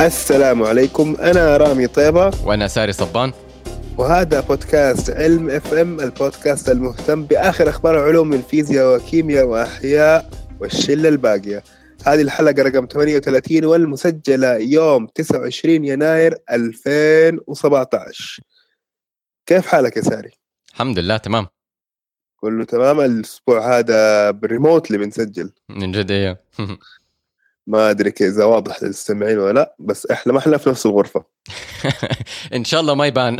السلام عليكم. أنا رامي طيبة. وأنا ساري صبان. وهذا بودكاست علم FM البودكاست المهتم بآخر أخبار علوم من فيزياء وكيمياء وأحياء والشلة الباقية. هذه الحلقة رقم 38 والمسجلة يوم 29 يناير 2017 كيف حالك يا ساري؟ الحمد لله تمام. كله تمام؟ الأسبوع هذا بالريموت اللي بنسجل. من جد إيه. ما أدري إذا واضح للمستمعين ولا لا بس إحنا ما إحنا في نفس الغرفة. إن شاء الله ما يبان.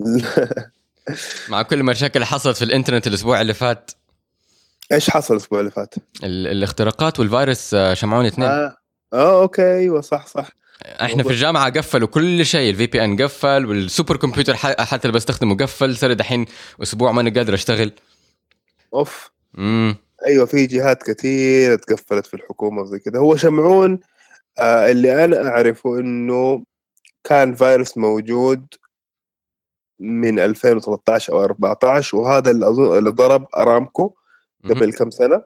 مع كل المشاكل اللي حصلت في الإنترنت الأسبوع اللي فات. إيش حصل الأسبوع اللي فات؟ ال- الاختراقات والفيروس آه، شمعون اثنين. آه. آه أوكي أيوه صح صح. إحنا في الجامعة قفلوا كل شيء ال VPN قفل وال supercomputer حتى اللي بستخدمه قفل صار دحين أسبوع ماني قادر أشتغل. أوف. امم أيوه في جهات كثير تقفلت في الحكومة وزي كذا هو شمعون آه اللي أنا أعرفه إنه كان فيروس موجود من 2013 أو 14 وهذا اللي أظن اللي ضرب أرامكو قبل كم سنة.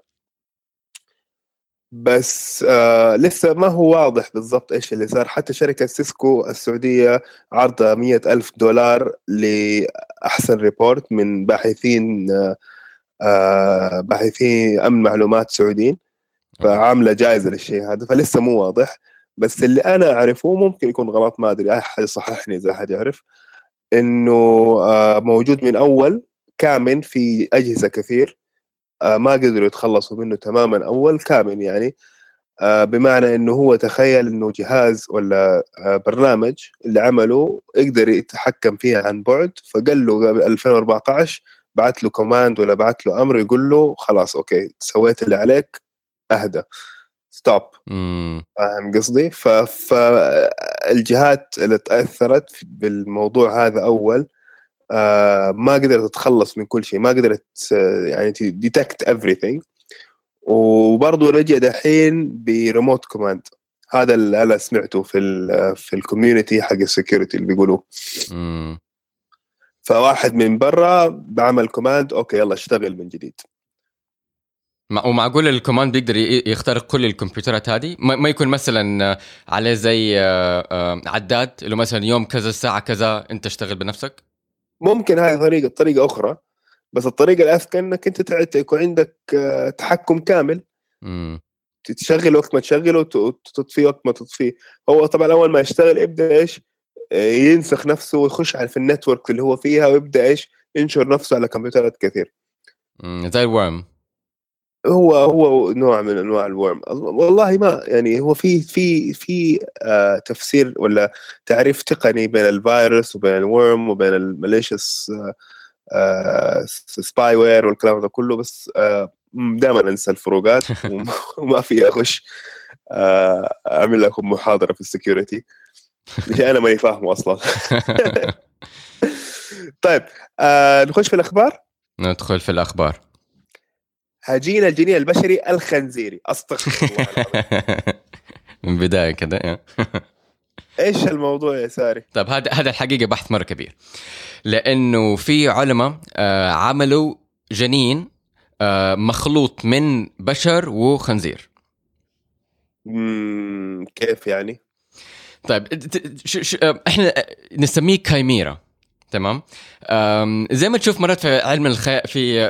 بس آه لسه ما هو واضح بالضبط إيش اللي صار. حتى شركة سيسكو السعودية عارضه مية ألف دولار لأحسن report من باحثين آه آه باحثين أمن معلومات سعوديين فعاملة جائزة للشيء هذا فلسه مو واضح. بس اللي أنا أعرفه ممكن يكون غلط ما أدري احد يصححني إذا أحد يعرف. إنه آه موجود من أول كامن في أجهزة كثير آه ما قدروا يتخلصوا منه تماما أول كامن يعني. بمعنى إنه هو تخيل إنه جهاز ولا برنامج اللي عمله يقدر يتحكم فيها عن بعد فقال له قبل 2014 بعت له command ولا بعت له أمر يقول له خلاص أوكي سويت اللي عليك أهدى stop فاهم قصدي؟ فالجهات اللي تأثرت بالموضوع هذا أول آه ما قدرت تتخلص من كل شيء ما قدرت آه، يعني detect everything. وبرضه رجع دحين ب remote command هذا اللي أنا سمعته في ال في ال community حق ال security اللي بيقولوه. فواحد من برا بعمل command أوكي يلا اشتغل من جديد. مع- ومعقول ال command بيقدر يخترق كل الكمبيوترات هذه؟ ما يكون مثلا آه، عليه زي آه، آه، عداد اللي مثلا يوم كذا الساعة كذا أنت اشتغل بنفسك؟ ممكن هذه طريقه طريقة أخرى بس الطريقة الاذكى إنك أنت يكون عندك تحكم كامل. امم تشغل وقت ما تشغله وت- وتطفيه وقت ما تطفيه هو طبعا أول ما يشتغل يبدأ إيش؟ ينسخ نفسه ويخش على في ال network اللي هو فيها ويبدأ إيش؟ ينشر نفسه على كمبيوترات كثير. زي ال worm. هو هو نوع من أنواع ال worm. والله ما يعني هو في في في آه تفسير ولا تعريف تقني بين الفيروس وبين ال worm وبين ال malicious آه spyware والكلام ده كله بس آه دائما أنسى الفروقات وما- وما في أخش آه أعمل لكم محاضرة في السكيورتي. شيء أنا ماني فاهمه أصلا. طيب آه نخش في الأخبار؟ ندخل في الأخبار. هجين الجنين البشري الخنزيري. أستغفر الله من بداية كده إيه. إيش الموضوع يا ساري؟ طيب هذا هذا الحقيقة بحث مرة كبير. لأنه في علماء آه، عملوا جنين آه، مخلوط من بشر وخنزير. مم كيف يعني؟ طيب ت- ش- ش- آه، إحنا نسميه chimera تمام؟ زي ما تشوف مرات في علم الخيال في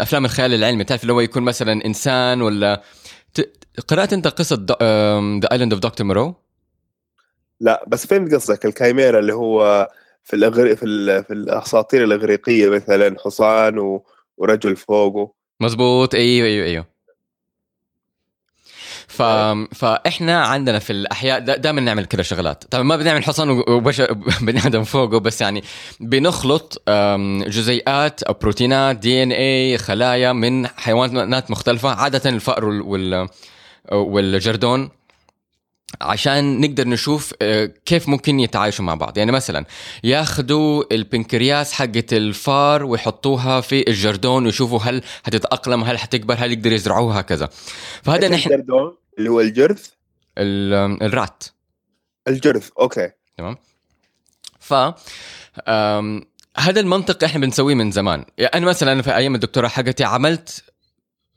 أفلام الخيال العلمي تعرف اللي هو يكون مثلا إنسان ولا قرأت أنت قصة The Island of Doctor Moreau لا بس فهمت قصدك ال chimera اللي هو في الأغري في, ال... في الأساطير الإغريقية مثلا حصان و... ورجل فوقه. مزبوط أيوه أيوه أيوه. ف... فإحنا عندنا في الأحياء دائما نعمل كذا شغلات طبعا ما بنعمل حصان وبشر بني آدم فوقه بس يعني بنخلط جزيئات أو بروتينات دي إن اي خلايا من حيوانات مختلفة عادة الفأر. وال... والجردون عشان نقدر نشوف آه، كيف ممكن يتعايشوا مع بعض. يعني مثلا ياخذوا البنكرياس حقة الفار ويحطوها في الجردون ويشوفوا هل هتتأقلم هل حتكبر هل يقدروا يزرعوها هكذا. فهذا نحن الجردون؟ اللي هو الجرث؟ ال- ال rat. الجرث okay. تمام. ف هذا المنطق إحنا بنسويه من زمان. يعني أنا مثلا في أيام الدكتوراه حقتي عملت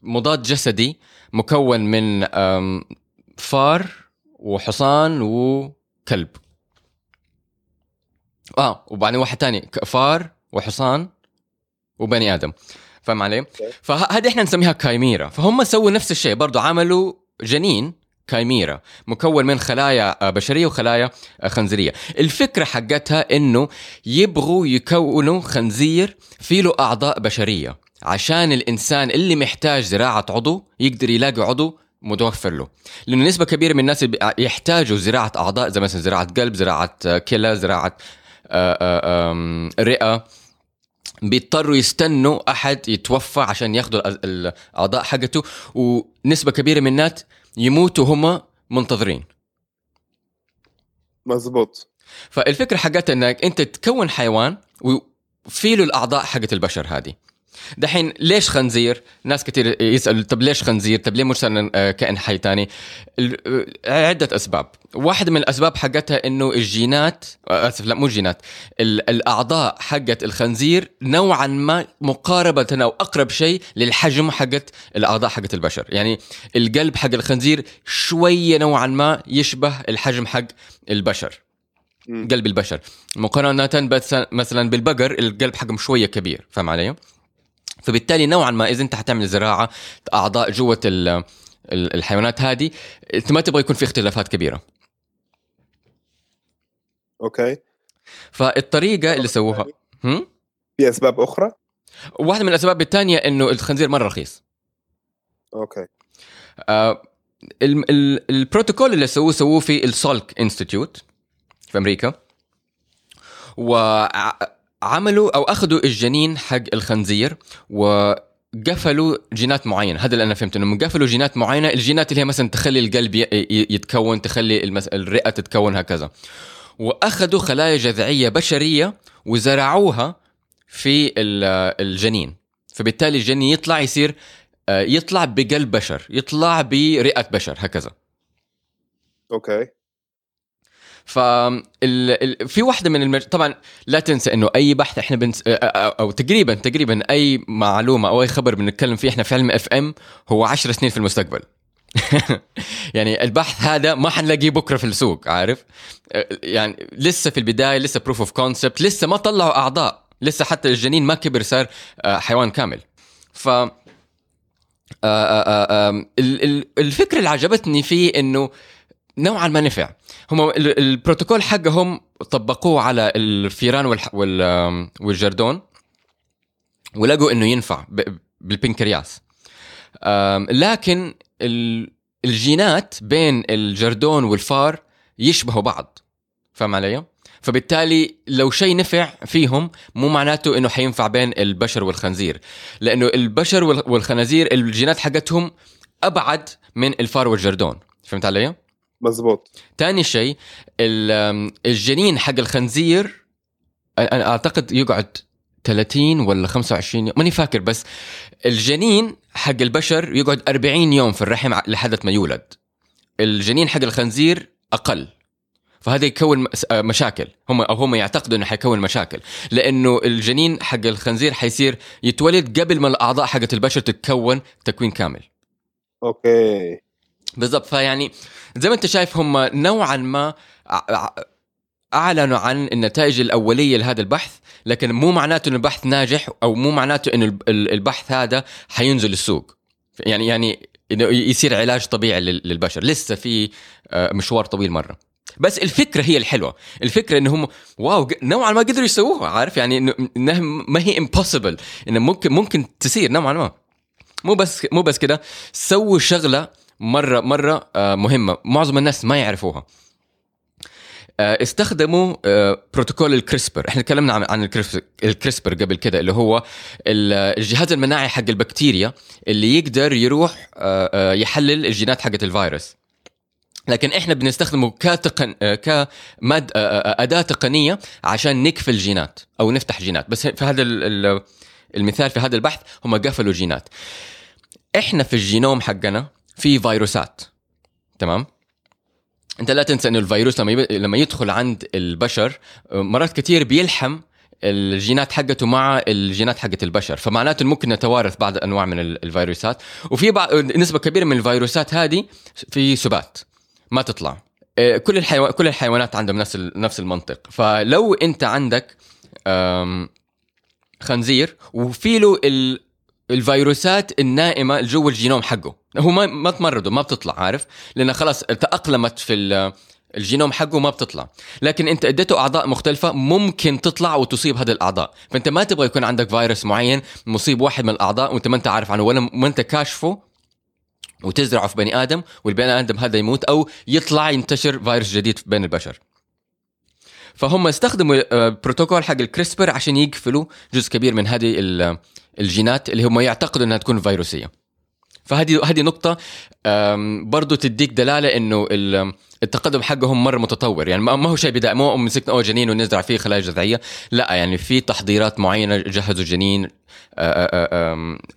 مضاد جسدي مكون من فار وحصان وكلب. آه وبعدين واحد تاني فار وحصان وبني آدم. فاهم علي؟ فهذه إحنا نسميها كايميرا. فهم سووا نفس الشيء برضو عملوا جنين كايميرا مكون من خلايا آه، بشرية وخلايا آه، خنزيرية. الفكرة حقتها إنه يبغوا يكونوا خنزير فيه له أعضاء بشرية عشان الإنسان اللي محتاج زراعة عضو يقدر يلاقي عضو متوفر له. لأنه نسبة كبيرة من الناس يحتاجوا زراعة أعضاء زي مثلا زراعة قلب زراعة آه، كلى زراعة رئة. بيضطروا يستنوا أحد يتوفى عشان ياخذوا الأعضاء حقته. ونسبة كبيرة من الناس يموتوا هم منتظرين. مزبوط فالفكرة حقتها إنك أنت تكون حيوان وفي له الأعضاء حقت البشر هذه. دحين ليش خنزير؟ ناس كثير يسألوا طب ليش خنزير؟ طب ليه مش آه، كائن حي ثاني؟ آه، عدة أسباب، واحدة من الأسباب حقتها إنه الجينات آه، آسف لا مو الجينات الأعضاء حقت الخنزير نوعا ما مقاربة أو أقرب شيء للحجم حقت الأعضاء حقت البشر، يعني القلب حق الخنزير شوية نوعا ما يشبه الحجم حق البشر. قلب البشر مقارنة مثلا بالبقر القلب حقهم شوية كبير فاهم علي؟ فبالتالي نوعا ما إذا أنت حتعمل زراعة أعضاء جوة الحيوانات هذه أنت ما تبغى يكون في اختلافات كبيرة. okay. فالطريقة اللي سووها هم؟ في أسباب أخرى؟ واحدة من الأسباب الثانية إنه الخنزير مرة رخيص. okay. آه ال ال البروتوكول اللي سووه سووه في ال Salk Institute في أمريكا. و عملوا أو أخذوا الجنين حق الخنزير وقفلوا جينات معينة. هذا اللي أنا فهمت إنه قفلوا جينات معينة الجينات اللي هي مثلا تخلي القلب يتكون تخلي الرئة تتكون هكذا. وأخذوا خلايا جذعية بشرية وزرعوها في الجنين. فبالتالي الجنين يطلع يصير آه، يطلع بقلب بشر يطلع برئة بشر هكذا. okay. ف في واحدة من المج... طبعا لا تنسى إنه أي بحث إحنا بنس... أو تقريبا تقريبا أي معلومة أو أي خبر بنتكلم فيه إحنا في علم FM هو 10 سنين في المستقبل. يعني البحث هذا ما حنلاقيه بكرة في السوق عارف؟ يعني لسه في البداية لسه proof of concept لسه ما طلعوا أعضاء لسه حتى الجنين ما كبر صار حيوان كامل. ف الفكرة اللي عجبتني فيه إنه نوعا ما نفع. هم البروتوكول حقهم طبقوه على الفيران والجردون ولقوا إنه ينفع بالبنكرياس. لكن الجينات بين الجردون والفار يشبهوا بعض. فاهم علي؟ فبالتالي لو شيء نفع فيهم مو معناته إنه حينفع بين البشر والخنزير. لأنه البشر والخنازير الجينات حقتهم أبعد من الفار والجردون. فهمت علي؟ مزبوط. ثاني شيء الجنين حق الخنزير أنا أعتقد يقعد 30 ولا 25 يوم ماني فاكر بس الجنين حق البشر يقعد 40 يوم في الرحم لحد ما يولد. الجنين حق الخنزير أقل. فهذا يكون مشاكل. هم أو هم يعتقدوا إنه حيكون مشاكل. لأنه الجنين حق الخنزير حيصير يتولد قبل ما الأعضاء حقت البشر تتكون تكوين كامل. أوكي. بالضبط. فيعني زي ما انت شايف هم نوعا ما أعلنوا عن النتائج الأولية لهذا البحث لكن مو معناته انه البحث ناجح أو مو معناته انه البحث هذا حينزل السوق. يعني يعني إنه يصير علاج طبيعي للبشر. لسه في مشوار طويل مرة. بس الفكرة هي الحلوة. الفكرة انهم wow نوعا ما قدروا يسووها. عارف؟ يعني انه ما هي impossible انه ممكن ممكن تصير نوعا ما. مو بس مو بس كده. سووا شغلة مره مرة آه، مهمة. معظم الناس ما يعرفوها. آه، استخدموا آه، بروتوكول ال CRISPR. إحنا تكلمنا عن ال CRISPR قبل كده اللي هو الجهاز المناعي حق البكتيريا اللي يقدر يروح يحلل الجينات حقت الفيروس. لكن إحنا بنستخدمه كتقن كماد أداة تقنية عشان نكفل جينات أو نفتح جينات. بس في هذا المثال في هذا البحث هم قفلوا جينات. إحنا في الجينوم حقنا في فيروسات. تمام؟ انت لا تنسى انه الفيروس لما لما يدخل عند البشر مرات كثير بيلحم الجينات حقته مع الجينات حقت البشر. فمعناته ممكن نتوارث بعض أنواع من الفيروسات. وفي بعض نسبة كبيرة من الفيروسات هذه في سبات. ما تطلع. آه، كل الحيوان كل الحيوانات عندهم نفس نفس المنطق. فلو انت عندك خنزير وفي له ال... الفيروسات النائمة جوا الجينوم حقه. هو ما ما تمرضه ما بتطلع عارف؟ لانها خلاص تأقلمت في الجينوم حقه ما بتطلع. لكن أنت أديته أعضاء مختلفة ممكن تطلع وتصيب هذه الأعضاء. فأنت ما تبغى يكون عندك فيروس معين مصيب واحد من الأعضاء وأنت ما أنت عارف عنه ولا ما أنت كاشفه وتزرعه في بني آدم والبني آدم هذا يموت أو يطلع ينتشر فيروس جديد بين البشر. فهم استخدموا بروتوكول حق الكريسبر عشان يقفلوا جزء كبير من هذه الجينات اللي هم يعتقدوا إنها تكون فيروسية. فهذه هذه نقطة برضو تديك دلالة إنه التقدم حقهم مرة متطور. يعني ما هو شيء بدأ مو مسكنا أو جنين ونزرع فيه خلايا جذعية. لا يعني في تحضيرات معينة جهزوا الجنين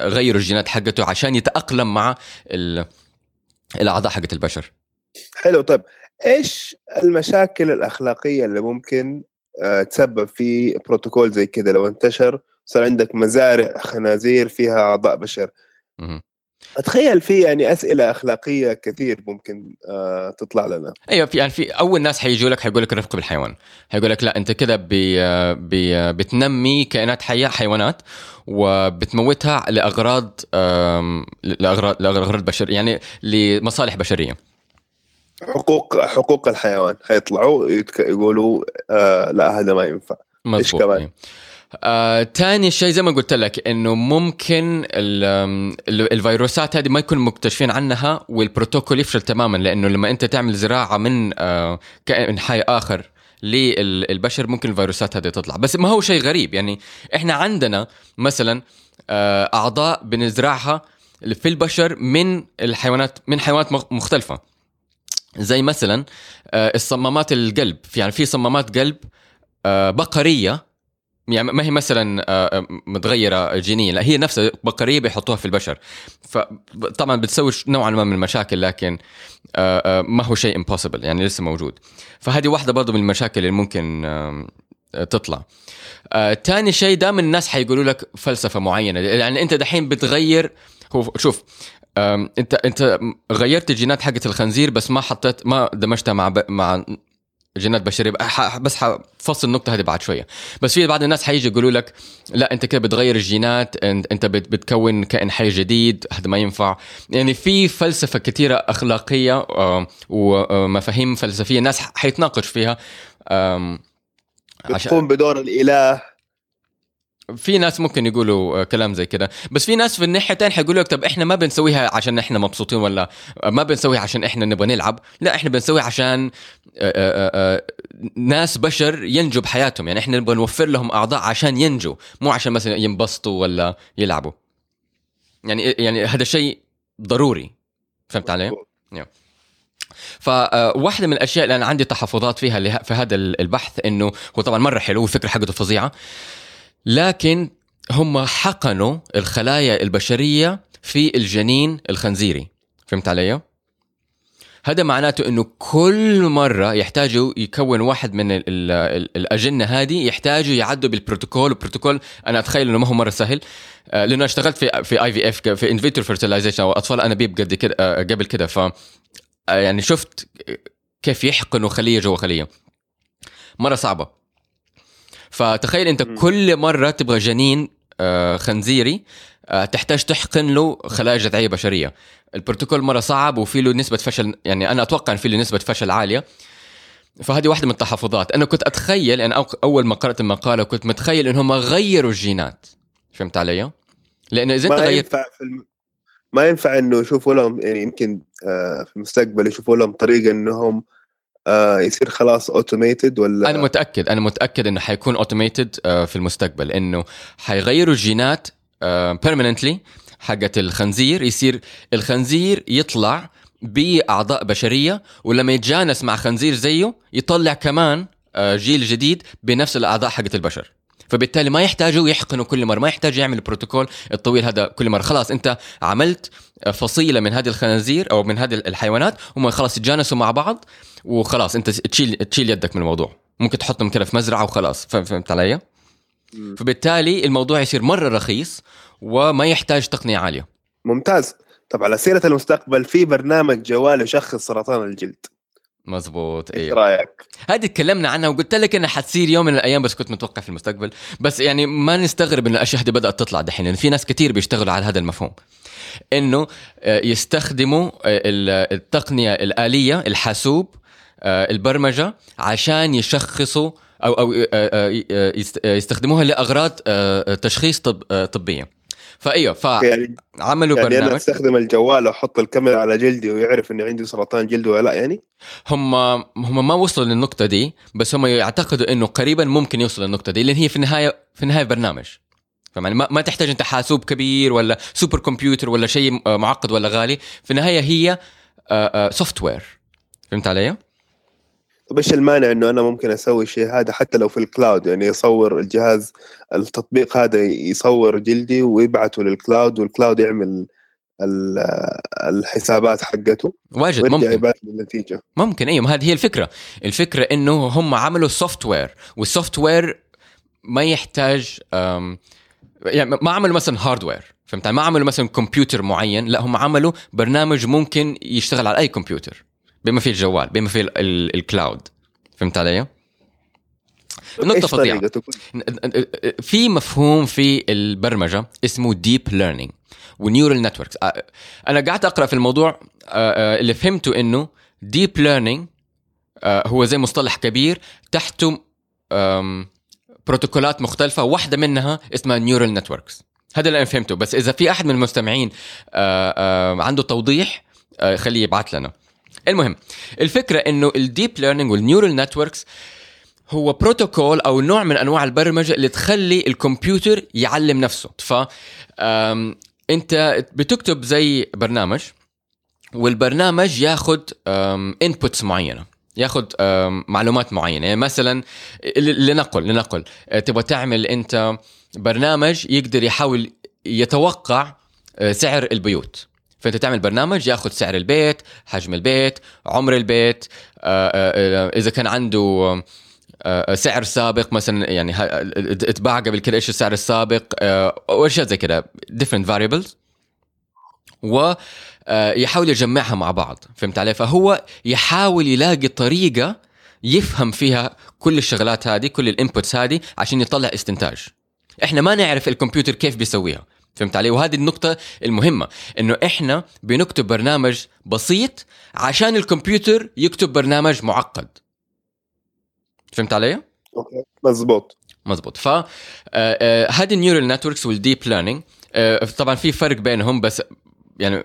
غيروا الجينات حقته عشان يتأقلم مع الأعضاء حقت البشر. حلو. طيب إيش المشاكل الأخلاقية اللي ممكن تسبب في بروتوكول زي كذا؟ لو انتشر صار عندك مزارع خنازير فيها أعضاء بشر. أتخيل في يعني أسئلة أخلاقية كثير ممكن آه تطلع لنا. أيوه في يعني في أول ناس حيجوا لك حيقول لك رفق بالحيوان. حيقول لك لا أنت كده بي بي بتنمي كائنات حية حيوانات وبتموتها لأغراض لأغراض لأغراض بشر يعني لمصالح بشرية. حقوق حقوق الحيوان. حيطلعوا يقولوا آه لا هذا ما ينفع. إيش كمان؟ إيه. آه، تاني شيء زي ما قلت لك إنه ممكن الفيروسات هذه ما يكون مكتشفين عنها والبروتوكول يفشل تماما لأنه لما أنت تعمل زراعة من آه كائن حي آخر للبشر ممكن الفيروسات هذه تطلع. بس ما هو شيء غريب يعني إحنا عندنا مثلا آه أعضاء بنزرعها في البشر من الحيوانات من حيوانات مختلفة. زي مثلا آه الصمامات القلب يعني في صمامات قلب آه بقرية يعني ما هي مثلا آه، آه، متغيرة جينيا لا هي نفسها بقريه بيحطوها في البشر. فطبعا بتسوي نوعا ما من المشاكل لكن آه، ما هو شيء امبوسيبل يعني لسه موجود. فهذه واحدة برضه من المشاكل اللي ممكن تطلع. تاني شيء دائما الناس حيقولوا لك فلسفة معينة. يعني أنت دحين بتغير هو شوف أنت أنت غيرت الجينات حقت الخنزير بس ما حطيت ما دمجتها مع مع جينات بشرية. بس حفصل النقطة هذه بعد شوية. بس في بعض الناس حيجي يقولوا لك لا أنت كده بتغير الجينات أنت بتكون كائن حي جديد هذا ما ينفع. يعني في فلسفة كثيره أخلاقية آه، ومفاهيم فلسفية الناس حيتناقش فيها بتقوم بدور الإله. في ناس ممكن يقولوا آه، كلام زي كده. بس في ناس في الناحية الثانية حيقولوا لك طب إحنا ما بنسويها عشان إحنا مبسوطين ولا ما بنسويها عشان إحنا نبغى نلعب؟ لا إحنا بنسويها عشان آه، آه، ناس بشر ينجوا بحياتهم. يعني إحنا نبغى نوفر لهم أعضاء عشان ينجوا مو عشان مثلا ينبسطوا ولا يلعبوا. يعني يعني هذا شيء ضروري. فهمت علي؟ فواحده من الأشياء اللي أنا عندي تحفظات فيها في هذا البحث إنه هو طبعا مرة حلو والفكرة حقته فظيعة. لكن هم حقنوا الخلايا البشرية في الجنين الخنزيري. فهمت علي؟ هذا معناته إنه كل مرة يحتاجوا يكون واحد من ال ال ال الأجنة هذه يحتاجوا يعدوا بالبروتوكول. والبروتوكول أنا أتخيل إنه ما هو مرة سهل آه، لأنه اشتغلت في في IVF في in vitro fertilization أو أطفال انابيب قد كده آه، قبل كده. ف آه، يعني شفت كيف يحقنوا خلية جوا خلية. مرة صعبة. فتخيل انت كل مرة تبغى جنين آه، خنزيري آه، تحتاج تحقن له خلايا جذعيه بشرية. البروتوكول مرة صعب وفي له نسبة فشل يعني أنا أتوقع إن في له نسبة فشل عالية. فهذه واحدة من التحفظات. أنا كنت أتخيل يعني أول ما قرأت المقالة كنت متخيل إنهم غيروا الجينات. فهمت علي؟ لأن إذا أنت غيرت ينفع في الم... ما ينفع إنه يشوفوا لهم يعني يمكن آه، في المستقبل يشوفوا لهم طريقة إنهم آه يصير خلاص automated ولا؟ أنا متأكد أنا متأكد إنه حيكون automated آه في المستقبل إنه حيغيروا الجينات permanently آه حقت الخنزير يصير الخنزير يطلع بأعضاء بشرية ولما يتجانس مع خنزير زيه يطلع كمان آه، جيل جديد بنفس الأعضاء حقت البشر. فبالتالي ما يحتاجوا يحقنوا كل مرة ما يحتاج يعمل البروتوكول الطويل هذا كل مرة. خلاص أنت عملت فصيلة من هذه الخنازير أو من هذه الحيوانات هم خلاص يتجانسوا مع بعض وخلاص انت تشيل تشيل يدك من الموضوع. ممكن تحطهم كده في مزرعة وخلاص فهمت علي؟ فبالتالي الموضوع يصير مرة رخيص وما يحتاج تقنية عالية. ممتاز. طب على سيرة المستقبل في برنامج جوال يشخص سرطان الجلد. مزبوط إيش أيوه رأيك؟ هذه تكلمنا عنها وقلت لك إنها حتصير يوم من الأيام بس كنت متوقع في المستقبل. بس يعني ما نستغرب إن الأشياء هذه بدأت تطلع دحين لأن في ناس كتير بيشتغلوا على هذا المفهوم. إنه آه، يستخدموا آه، ال- التقنية الآلية الحاسوب البرمجة عشان يشخصوا أو أو آه، آه، آه، يست- آه، يستخدموها لأغراض آه، تشخيص طب آه، طبية. فإيوه يعني فعملوا يعني أنا برنامج. أستخدم الجوال وأحط الكاميرا على جلدي ويعرف إني عندي سرطان جلد ولا لأ يعني؟ هم هم ما وصلوا للنقطة دي بس هم يعتقدوا إنه قريبا ممكن يوصلوا للنقطة دي لأن هي في النهاية في النهاية برنامج. فمعني ما, ما تحتاج أنت حاسوب كبير ولا super computer ولا شيء آه، معقد ولا غالي. في النهاية هي software فهمت علي؟ طب إيش المانع إنه أنا ممكن أسوي الشيء هذا حتى لو في ال cloud يعني يصور الجهاز التطبيق هذا يصور جلدي ويبعته لل cloud وال cloud يعمل ال- الحسابات حقته واجد ممكن. النتيجة. ممكن أيوه ما هذه هي الفكرة. الفكرة إنه هم عملوا software وال software ما يحتاج يعني ما عملوا مثلا hardware فهمت؟ ما عملوا مثلا كمبيوتر معين لا هم عملوا برنامج ممكن يشتغل على أي كمبيوتر بما فيه الجوال بما فيه ال- ال- ال cloud فهمت علي؟ نقطة فظيعة؟ في مفهوم في البرمجة اسمه deep learning و neural networks أنا قعدت أقرأ في الموضوع اللي فهمته إنه deep learning هو زي مصطلح كبير تحته بروتوكولات مختلفة واحدة منها اسمها neural networks هذا اللي أنا فهمته. بس إذا في أحد من المستمعين عنده توضيح خليه يبعث لنا. المهم الفكرة إنه ال deep learning وال neural networks هو بروتوكول أو نوع من أنواع البرمجة اللي تخلي الكمبيوتر يعلم نفسه. ف أنت بتكتب زي برنامج والبرنامج ياخذ inputs معينة ياخذ آم، معلومات معينة. يعني مثلا لنقل لنقل آه، تبغى تعمل أنت برنامج يقدر يحاول يتوقع آه، سعر البيوت. فانت تعمل برنامج ياخذ سعر البيت حجم البيت عمر البيت آه، آه، آه، إذا كان عنده سعر سابق مثلا يعني اتباع قبل كده إيش السعر السابق وأشياء زي كده different variables. و آه، يحاول يجمعها مع بعض فهمت علي؟ فهو يحاول يلاقي طريقة يفهم فيها كل الشغلات هذه كل الانبوتس هذه عشان يطلع استنتاج. إحنا ما نعرف الكمبيوتر كيف بيسويها. فهمت علي وهذه النقطة المهمة إنه إحنا بنكتب برنامج بسيط عشان الكمبيوتر يكتب برنامج معقد فهمت علي؟ okay. مزبوط مزبوط ف آه، آه، هذه ال neural networks وال deep learning طبعا في فرق بينهم بس يعني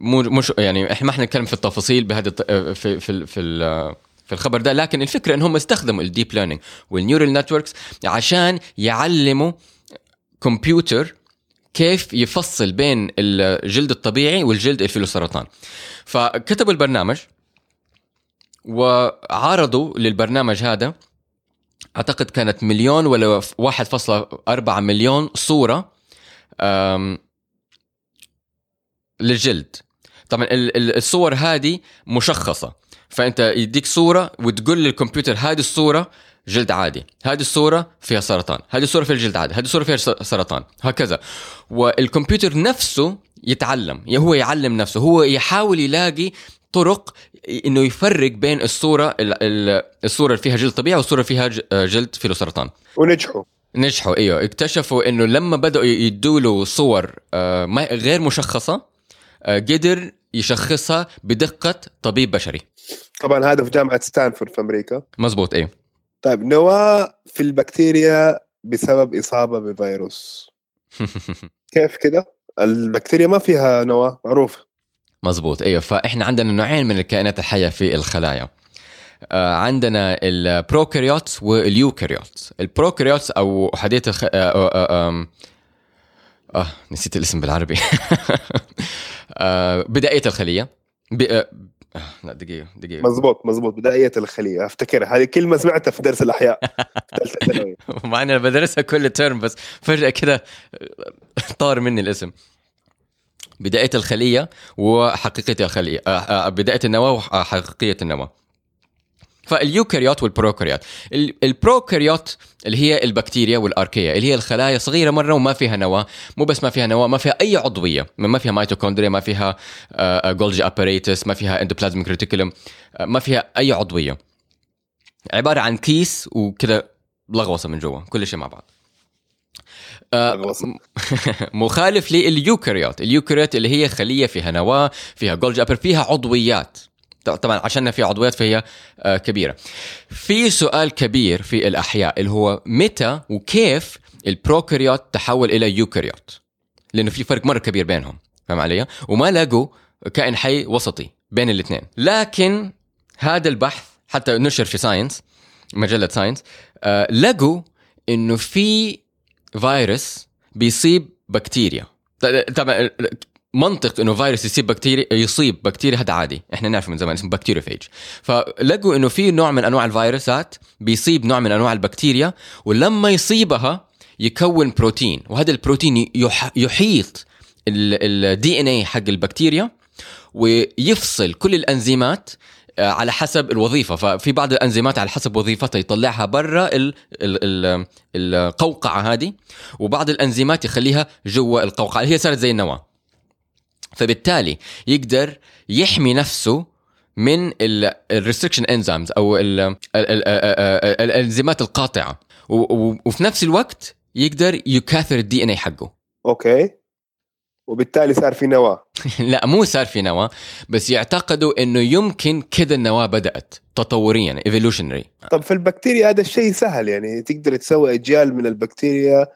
مو مش يعني إحنا ما إحنا نتكلم في التفاصيل بهذا آه، في في في ال- في الخبر ده لكن الفكرة انهم استخدموا ال deep learning وال neural networks عشان يعلموا كمبيوتر كيف يفصل بين الجلد الطبيعي والجلد اللي فيه سرطان فكتبوا البرنامج وعرضوا للبرنامج هذا أعتقد كانت مليون ولا 1.4 مليون صورة للجلد. طبعا ال- ال- الصور هذه مشخصة. فأنت يديك صورة وتقول للكمبيوتر هذه الصورة جلد عادي. هذه الصورة فيها سرطان. هذه الصورة فيها الجلد عادي. هذه الصورة فيها سرطان. هكذا. والكمبيوتر نفسه يتعلم. يعني هو يعلم نفسه. هو يحاول يلاقي طرق إنه يفرق بين الصورة ال- ال- الصورة اللي فيها جلد طبيعي والصورة اللي فيها ج- جلد فيه سرطان. ونجحوا. نجحوا. إيوه. اكتشفوا إنه لما بدأوا يدوا له صور آه، غير مشخصة آه، قدر يشخصها بدقة طبيب بشري. طبعا هذا في جامعة ستانفورد في أمريكا. مزبوط إيوه. طيب نواة في البكتيريا بسبب إصابة بفيروس. كيف كده؟ البكتيريا ما فيها نواة معروف مزبوط أيوه فإحنا عندنا نوعين من الكائنات الحية في الخلايا. آه، عندنا ال prokaryotes وال eukaryotes ال prokaryotes أو احاديه الخ... آه، آه، آه، آم، آه نسيت الاسم بالعربي. آه، بدائيه الخلية. آه، آه، لا دقيقة دقيقة. مزبوط مزبوط. بدائية الخلية أفتكرها. هذه كلمة سمعتها في درس الأحياء. مع إني بدرسها كل ترم بس فجأة كده طار مني الاسم. بدائية الخلية وحقيقيه الخلية آه، آه، بدائية النواة وحقيقية النواة. فال eukaryote وال prokaryote. ال- ال prokaryote اللي هي البكتيريا وال archaea اللي هي الخلايا صغيرة مرة وما فيها نواة مو بس ما فيها نواة ما فيها أي عضوية ما فيها ميتوكوندريا ما فيها آه، Golgi apparatus ما فيها endoplasmic reticulum ما فيها أي عضوية. عبارة عن كيس وكذا لغوصة من جوا كل شيء مع بعض. آه،. مخالف لل eukaryote. ال eukaryote اللي هي خلية فيها نواة فيها Golgi appar- فيها عضويات. طبعا عشان فيها عضويات فهي آه، كبيرة. في سؤال كبير في الأحياء اللي هو متى وكيف ال prokaryote تحول إلى eukaryote لأنه في فرق مرة كبير بينهم فاهم علي؟ وما لقوا كائن حي وسطي بين الاثنين. لكن هذا البحث حتى نشر في Science مجلة Science آه لقوا إنه في فيروس بيصيب بكتيريا. طبعا منطق إنه فيروس يصيب بكتيريا يصيب بكتيريا هذا عادي. إحنا نعرف من زمان اسمه bacteriophage فلقوا إنه في نوع من أنواع الفيروسات بيصيب نوع من أنواع البكتيريا ولما يصيبها يكون بروتين وهذا البروتين يح- يحيط الدي ان اي حق البكتيريا ويفصل كل الأنزيمات آه، على حسب الوظيفة. ففي بعض الأنزيمات على حسب وظيفتها يطلعها برا ال- ال- ال- القوقعة هذه وبعض الأنزيمات يخليها جوا القوقعة. اللي هي صارت زي النواة. فبالتالي يقدر يحمي نفسه من ال restriction enzymes أو ال- ال- ال- ال- الإنزيمات القاطعة. وفي نفس الوقت يقدر يكاثر ال DNA حقه. okay. وبالتالي صار في نواة. لا مو صار في نواة بس يعتقدوا إنه يمكن كذا النواة بدأت تطوريا evolutionary طب في البكتيريا هذا الشيء سهل يعني تقدر تسوي أجيال من البكتيريا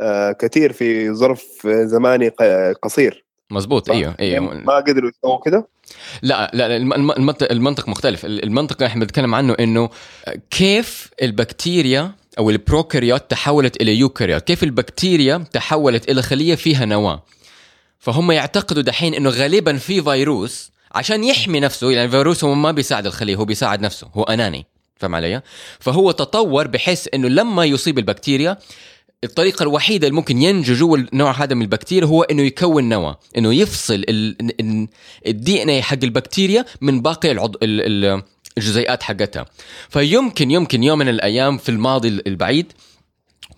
آه كثير في ظرف زماني قصير. مزبوط؟ إيوه إيوه. ما قدروا يسووا كده؟ لا لا الم- الم- المنطق, المنطق مختلف. المنطق اللي إحنا بنتكلم عنه إنه كيف البكتيريا أو ال prokaryote تحولت إلى eukaryote؟ كيف البكتيريا تحولت إلى خلية فيها نواة؟ فهم يعتقدوا دحين إنه غالبا في فيروس عشان يحمي نفسه يعني الفيروس هو ما بيساعد الخلية هو بيساعد نفسه هو أناني فاهم علي؟ فهو تطور بحيث إنه لما يصيب البكتيريا الطريقة الوحيدة اللي ممكن ينجو جوا النوع هذا من البكتيريا هو إنه يكون نواه، إنه يفصل الدي إن اي حق البكتيريا من باقي العض... ال- ال- الجزيئات حقتها. فيمكن يمكن يوم من الأيام في الماضي البعيد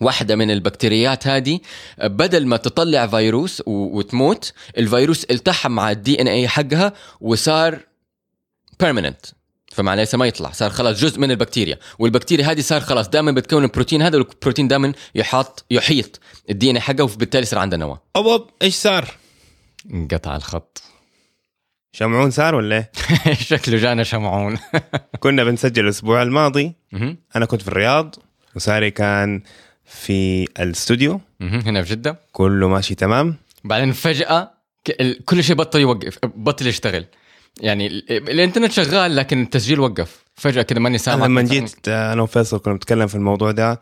واحدة من البكتيريات هذه بدل ما تطلع فيروس وتموت الفيروس التحم مع ال DNA حقها وصار permanent فمعنى ليس ما يطلع صار خلاص جزء من البكتيريا والبكتيريا هذه صار خلاص دائما بتكون البروتين هذا والبروتين دائما يحاط يحيط ال DNA حقه وبالتالي صار عندنا نواة أبوب إيش صار؟ انقطع الخط شمعون صار ولا إيه؟ شكله جانا شمعون كنا بنسجل الأسبوع الماضي. أنا كنت في الرياض وساري كان في الاستوديو. هنا في جدة كله ماشي تمام بعدين فجأة كل شيء بطل يوقف بطل يشتغل يعني ال- الانترنت شغال لكن التسجيل وقف. فجأة كده ماني سامع لما جيت آه، أنا وفيصل كنا بنتكلم في الموضوع ده.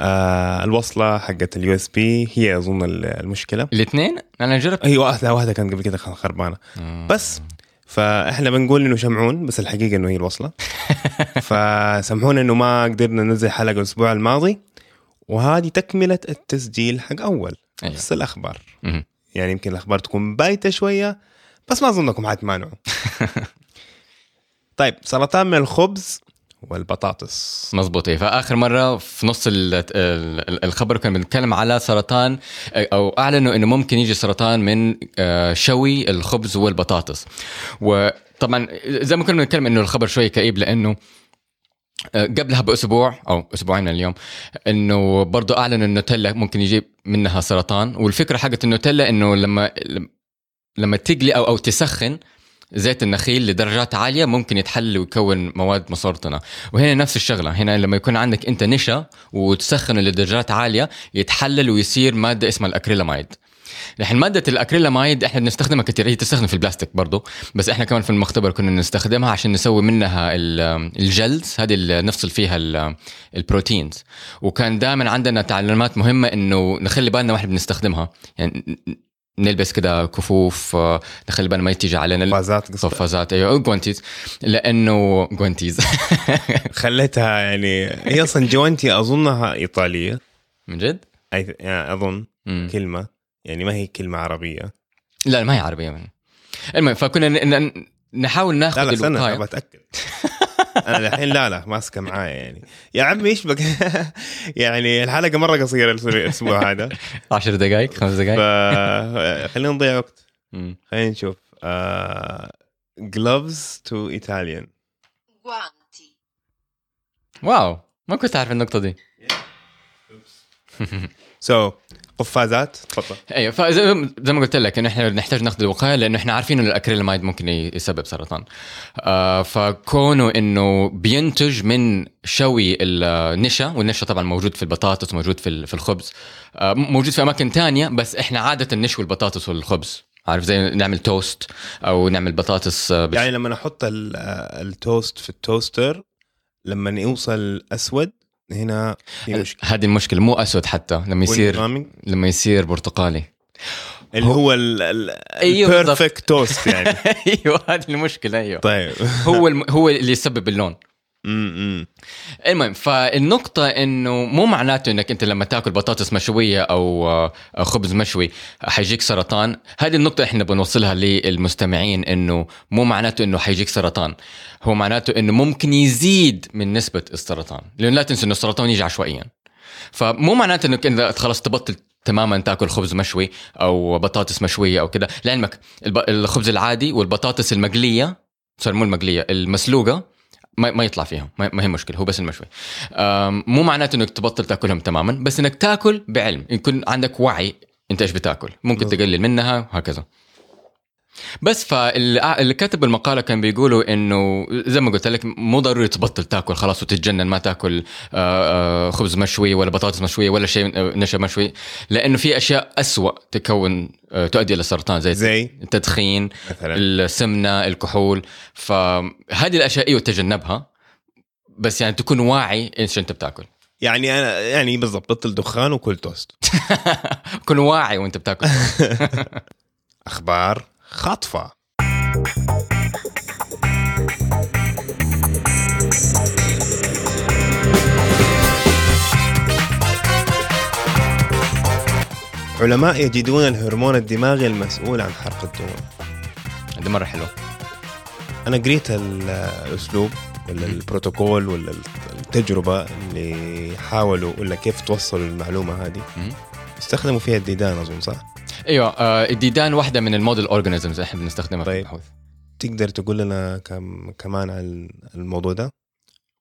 آه الوصلة حقت ال USB هي أظن ال- المشكلة. الاثنين؟ أنا جربت. هي واحدة واحدة كانت قبل كده خربانة. بس فإحنا بنقول إنه شمعون بس الحقيقة إنه هي الوصلة. فسامحونا إنه ما قدرنا ننزل حلقة الأسبوع الماضي وهذه تكملة التسجيل حق أول. أيوة. بس الأخبار. يعني يمكن الأخبار تكون بايتة شوية بس ما أظنكم حتمانعوا. طيب سرطان من الخبز والبطاطس. مظبوط. إيه. فآخر مرة في نص ال- ال- الخبر كان بنتكلم على سرطان أو أعلنوا إنه ممكن يجي سرطان من آه، شوي الخبز والبطاطس. وطبعا زي ما كنا بنتكلم إنه الخبر شوي كئيب لأنه آه، قبلها بأسبوع أو أسبوعين اليوم إنه برضو أعلنوا إنه النوتيلا ممكن يجيب منها سرطان. والفكرة حقت النوتيلا إنه لما لما تقلي أو أو تسخن زيت النخيل لدرجات عالية ممكن يتحلل ويكون مواد مسرطنه وهنا نفس الشغلة. هنا لما يكون عندك أنت نشا وتسخنه لدرجات عالية يتحلل ويصير مادة اسمها الأكريلاميد. الحين مادة الأكريلاميد إحنا بنستخدمها كثير هي تستخدم في البلاستيك برضو بس إحنا كمان في المختبر كنا نستخدمها عشان نسوي منها ال- الجلز هذه اللي نفصل فيها ال- ال proteins. وكان دائما عندنا تعليمات مهمة إنه نخلي بالنا وإحنا بنستخدمها. يعني نلبس كده كفوف آه، نخلي بالنا ما تيجي علينا. قفازات. قفازات أيوه جوانتيز. لأنه جوانتيز. خليتها يعني هي أصلا جوانتي أظنها إيطالية. من جد؟ أي- يعني أظن مم. كلمة. يعني ما هي كلمة عربية. لا ما هي عربية من. المهم فكنا نحاول ناخذ لا لا استنى أتأكد. أنا الحين لا لا ماسكة معايا يعني. يا عمي إيش بك؟ يعني الحلقة مرة قصيرة الأسبوع هذا. 10 دقائق خمس دقائق فخلينا نضيع وقت. خلينا نشوف. gloves to Italian guanti, wow ما كنت عارف النقطة دي. so قفازات تفضل. أيوه فزي زي ما قلت لك إنه إحنا نحتاج ناخذ الوقاية لأنه إحنا عارفين إنه الاكريلاميد ممكن يسبب سرطان. آه فكونه إنه بينتج من شوي النشا والنشا طبعا موجود في البطاطس موجود في ال- في الخبز. آه موجود في أماكن تانية بس إحنا عادة نشوي البطاطس والخبز. عارف زي نعمل توست أو نعمل بطاطس آه، بش- يعني لما أحط آه، التوست في التوستر لما يوصل أسود هنا هذه المشكلة مو أسود حتى لما يصير لما يصير برتقالي. اللي هو أيوه بالضبط. ال perfect toast يعني. أيوه هذه المشكلة أيوه. طيب. هو الم... هو اللي يسبب اللون. م- م. المهم فالنقطة إنه مو معناته إنك أنت لما تأكل بطاطس مشوية أو آه، خبز مشوي حيجيك سرطان، هذه النقطة إحنا بنوصلها للمستمعين إنه مو معناته إنه حيجيك سرطان، هو معناته إنه ممكن يزيد من نسبة السرطان، لأن لا تنسوا إنه السرطان يجي عشوائيا. فمو معناته إنك انت خلاص تبطل تماما تأكل خبز مشوي أو بطاطس مشوية أو كده لعلمك الخبز العادي والبطاطس المقلية سوري مو المقلية المسلوقة ما, ما يطلع فيهم ما هي مشكلة هو بس المشوي. مو معناته إنك تبطل تأكلهم تماما بس إنك تأكل بعلم. يكون عندك وعي أنت إيش بتأكل؟ ممكن. تقلل منها وهكذا. بس فاللي كتب المقالة كان بيقولوا إنه زي ما قلت لك مو ضروري تبطل تاكل خلاص وتتجنن ما تاكل آه، آه، خبز مشوي ولا بطاطس مشوية ولا شيء آه، نشا مشوي لأنه في أشياء أسوأ تكون آه، تؤدي إلى السرطان زي زي؟ التدخين مثلا؟ السمنة الكحول. فهذه الأشياء أيوه تجنبها بس يعني تكون واعي إيش أنت بتاكل. يعني أنا يعني بالضبط بطل دخان وكل توست كن واعي وأنت بتاكل. أخبار؟ خاطفه علماء يجدون الهرمون الدماغي المسؤول عن حرق الدهون هذه مرة حلوة أنا قريت ال- الأسلوب ولا البروتوكول ولا التجربة اللي حاولوا ولا كيف توصلوا المعلومة هذه. استخدموا فيها الديدان أظن صح؟ أيوه آه، الديدان واحدة من ال model organisms إحنا بنستخدمها في طيب. البحوث تقدر تقول لنا كم كمان عن الموضوع ده؟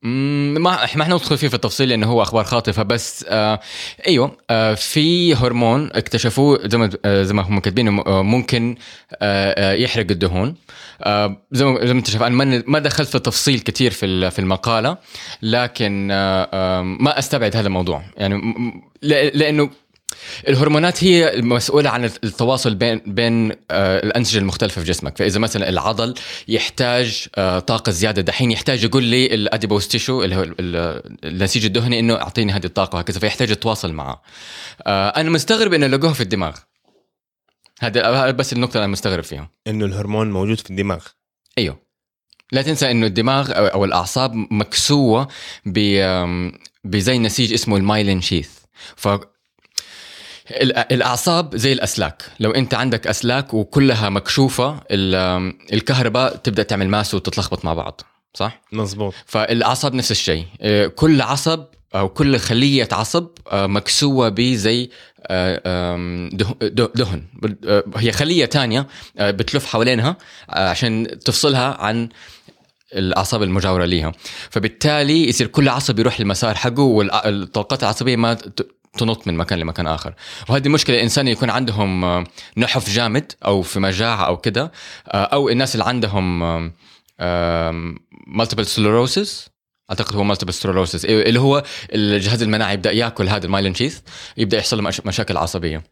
مم، ما إحنا ما حندخل فيه في التفصيل لأنه هو أخبار خاطفة بس آه أيوه آه في هرمون اكتشفوه زي ما آه زي ما هم كاتبين آه ممكن آه آه يحرق الدهون آه زي ما زي ما انت شايف أنا ما- ما دخلت في تفصيل كثير في في المقالة لكن آه آه ما أستبعد هذا الموضوع يعني لأنه الهرمونات هي المسؤولة عن التواصل بين بين آه، الأنسجة المختلفة في جسمك، فإذا مثلا العضل يحتاج آه، طاقة زيادة دحين يحتاج يقول لي الأديبوس تيشو اللي هو ال- ال- النسيج الدهني إنه أعطيني هذه الطاقة وهكذا فيحتاج يتواصل معه. آه، أنا مستغرب إنه لقوها في الدماغ. هذا بس النقطة اللي أنا مستغرب فيها. إنه الهرمون موجود في الدماغ أيوه لا تنسى إنه الدماغ أو أو الأعصاب مكسوة ب بزي نسيج اسمه المايلين شيث الأعصاب زي الأسلاك. لو أنت عندك أسلاك وكلها مكشوفة الكهرباء تبدأ تعمل ماس وتتلخبط مع بعض صح؟ مزبوط فالأعصاب نفس الشيء. آه، كل عصب أو كل خلية عصب آه، مكسوة بزي آه، دهن. هي خلية تانية بتلف حوالينها عشان تفصلها عن الأعصاب المجاورة ليها. فبالتالي يصير كل عصب يروح للمسار حقه والطاقات العصبية ما تنط من مكان لمكان آخر. وهذه مشكلة الإنسان يكون عندهم آه، نحف جامد أو في مجاعة أو كده آه، أو الناس اللي عندهم multiple sclerosis أعتقد هو multiple sclerosis اللي هو الجهاز المناعي يبدأ يأكل هذا ال myelin sheath يبدأ يحصل له مش- مشاكل عصبية.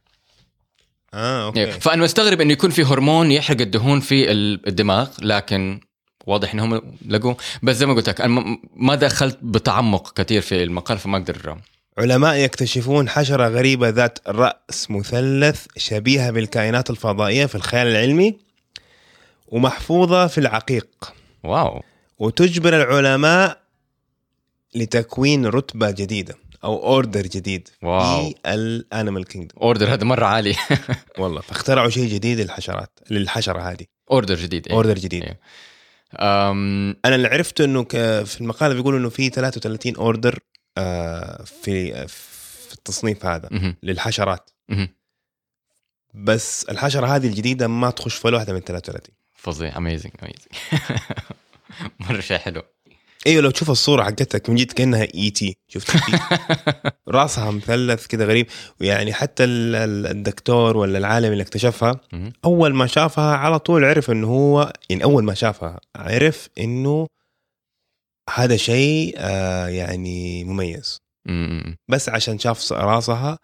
آه okay. فأنا مستغرب إنه يكون في هرمون يحرق الدهون في ال- الدماغ لكن واضح إنهم لقوه بس زي ما قلت لك أنا ما دخلت بتعمق كثير في المقال فما أقدر علماء يكتشفون حشرة غريبة ذات رأس مثلث شبيهة بالكائنات الفضائية في الخيال العلمي ومحفوظة في العقيق. wow. وتجبر العلماء لتكوين رتبة جديدة أو order جديد wow. في ال animal kingdom order هذا مرة عالي. والله فاخترعوا شيء جديد للحشرات للحشرة هذه. order جديد إيه. order جديد. إيه. أم... أنا اللي عرفته إنه ك- في المقالة بيقولوا إنه في 33 order آه، في في التصنيف هذا. للحشرات. بس الحشرة هذه الجديدة ما تخش في ولا واحدة من 33 فظيع amazing amazing مرة شيء حلو أيوه لو تشوف الصورة حقتك من جد كأنها ET شفت كيف؟ راسها مثلث كده غريب ويعني حتى ال- ال- الدكتور ولا العالم اللي اكتشفها. أول ما شافها على طول عرف إنه هو يعني أول ما شافها عرف إنه هذا شيء آه يعني مميز. مم. بس عشان شاف راسها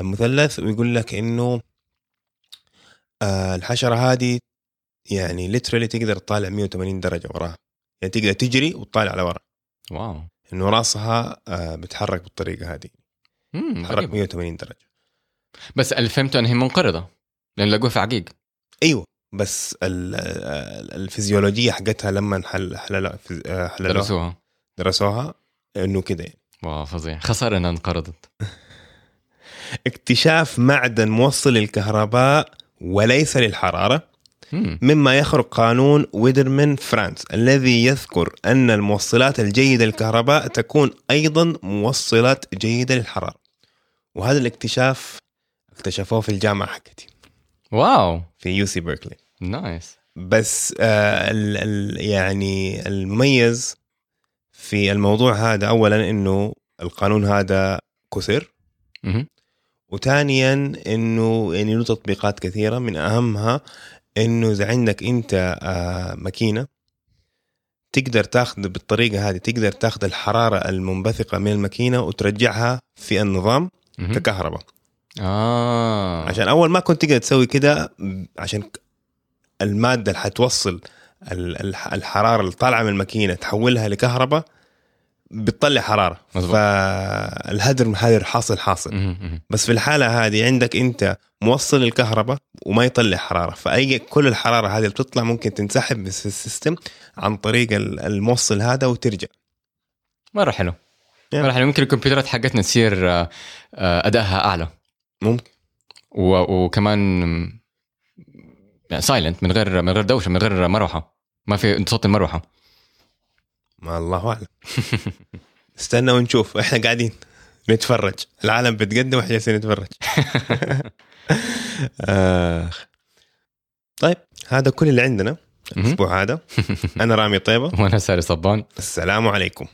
مثلث ويقول لك إنه آه الحشرة هذه يعني ليترالي تقدر تطالع 180 درجة وراها. يعني تقدر تجري وتطالع لورا واو. إنه راسها آه بتحرك بالطريقة هذه. مم. تحرك غريبة. 180 درجة. بس اللي فهمته إنها منقرضة لأن لقوها في عقيق. أيوه. بس ال- ال- الفيزيولوجية حقتها لما حل حللوها. درسوها. درسوها انه كده. يعني. wow فظيع. خسارة إنها انقرضت. اكتشاف معدن موصل للكهرباء وليس للحرارة. مم. مما يخرق قانون Wiedemann Franz الذي يذكر أن الموصلات الجيدة للكهرباء تكون أيضا موصلات جيدة للحرارة. وهذا الاكتشاف اكتشفوه في الجامعة حقتي. wow. في UC Berkeley nice بس آه ال ال يعني المميز في الموضوع هذا اولا إنه القانون هذا مهم. وثانيا إنه يعني له تطبيقات كثيرة من أهمها إنه إذا عندك أنت آه ماكينة تقدر تاخذ بالطريقة هذه تقدر تاخذ الحرارة المنبثقة من الماكينة وترجعها في النظام. ككهرباء آه عشان أول ما كنت تقدر تسوي كده عشان المادة اللي حتوصل ال- الح- الحرارة اللي طالعة من الماكينة تحولها لكهرباء بتطلع حرارة. مظبوط. فالهدر هدر حاصل. حاصل. بس في الحالة هذه عندك أنت موصل الكهرباء وما يطلع حرارة. فأي كل الحرارة هذه اللي بتطلع ممكن تنسحب في السيستم عن طريق ال- الموصل هذا وترجع. مرة حلو. Yeah. مرة حلو. ممكن الكمبيوترات حقتنا تصير آه، آه، أدائها أعلى. ممكن. و- وكمان يعني سايلنت من غير من غير دوشة من غير مروحة. ما في صوت المروحة. ما الله أعلم. استنى ونشوف إحنا قاعدين نتفرج. العالم بتقدم وإحنا جالسين نتفرج. آخ. طيب هذا كل اللي عندنا الأسبوع هذا. أنا رامي طيبة. وأنا ساري صبان. السلام عليكم.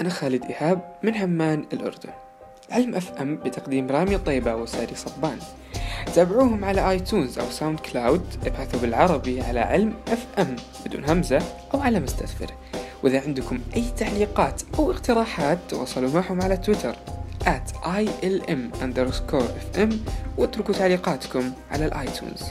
أنا خالد إيهاب من عمان الأردن. علم FM بتقديم رامي طيبة وساري صبان. تابعوهم على iTunes أو SoundCloud ابحثوا بالعربي على علم FM بدون همزة أو على مستثمر وإذا عندكم أي تعليقات أو اقتراحات تواصلوا معهم على تويتر at ilm underscore fm واتركوا تعليقاتكم على ال iTunes.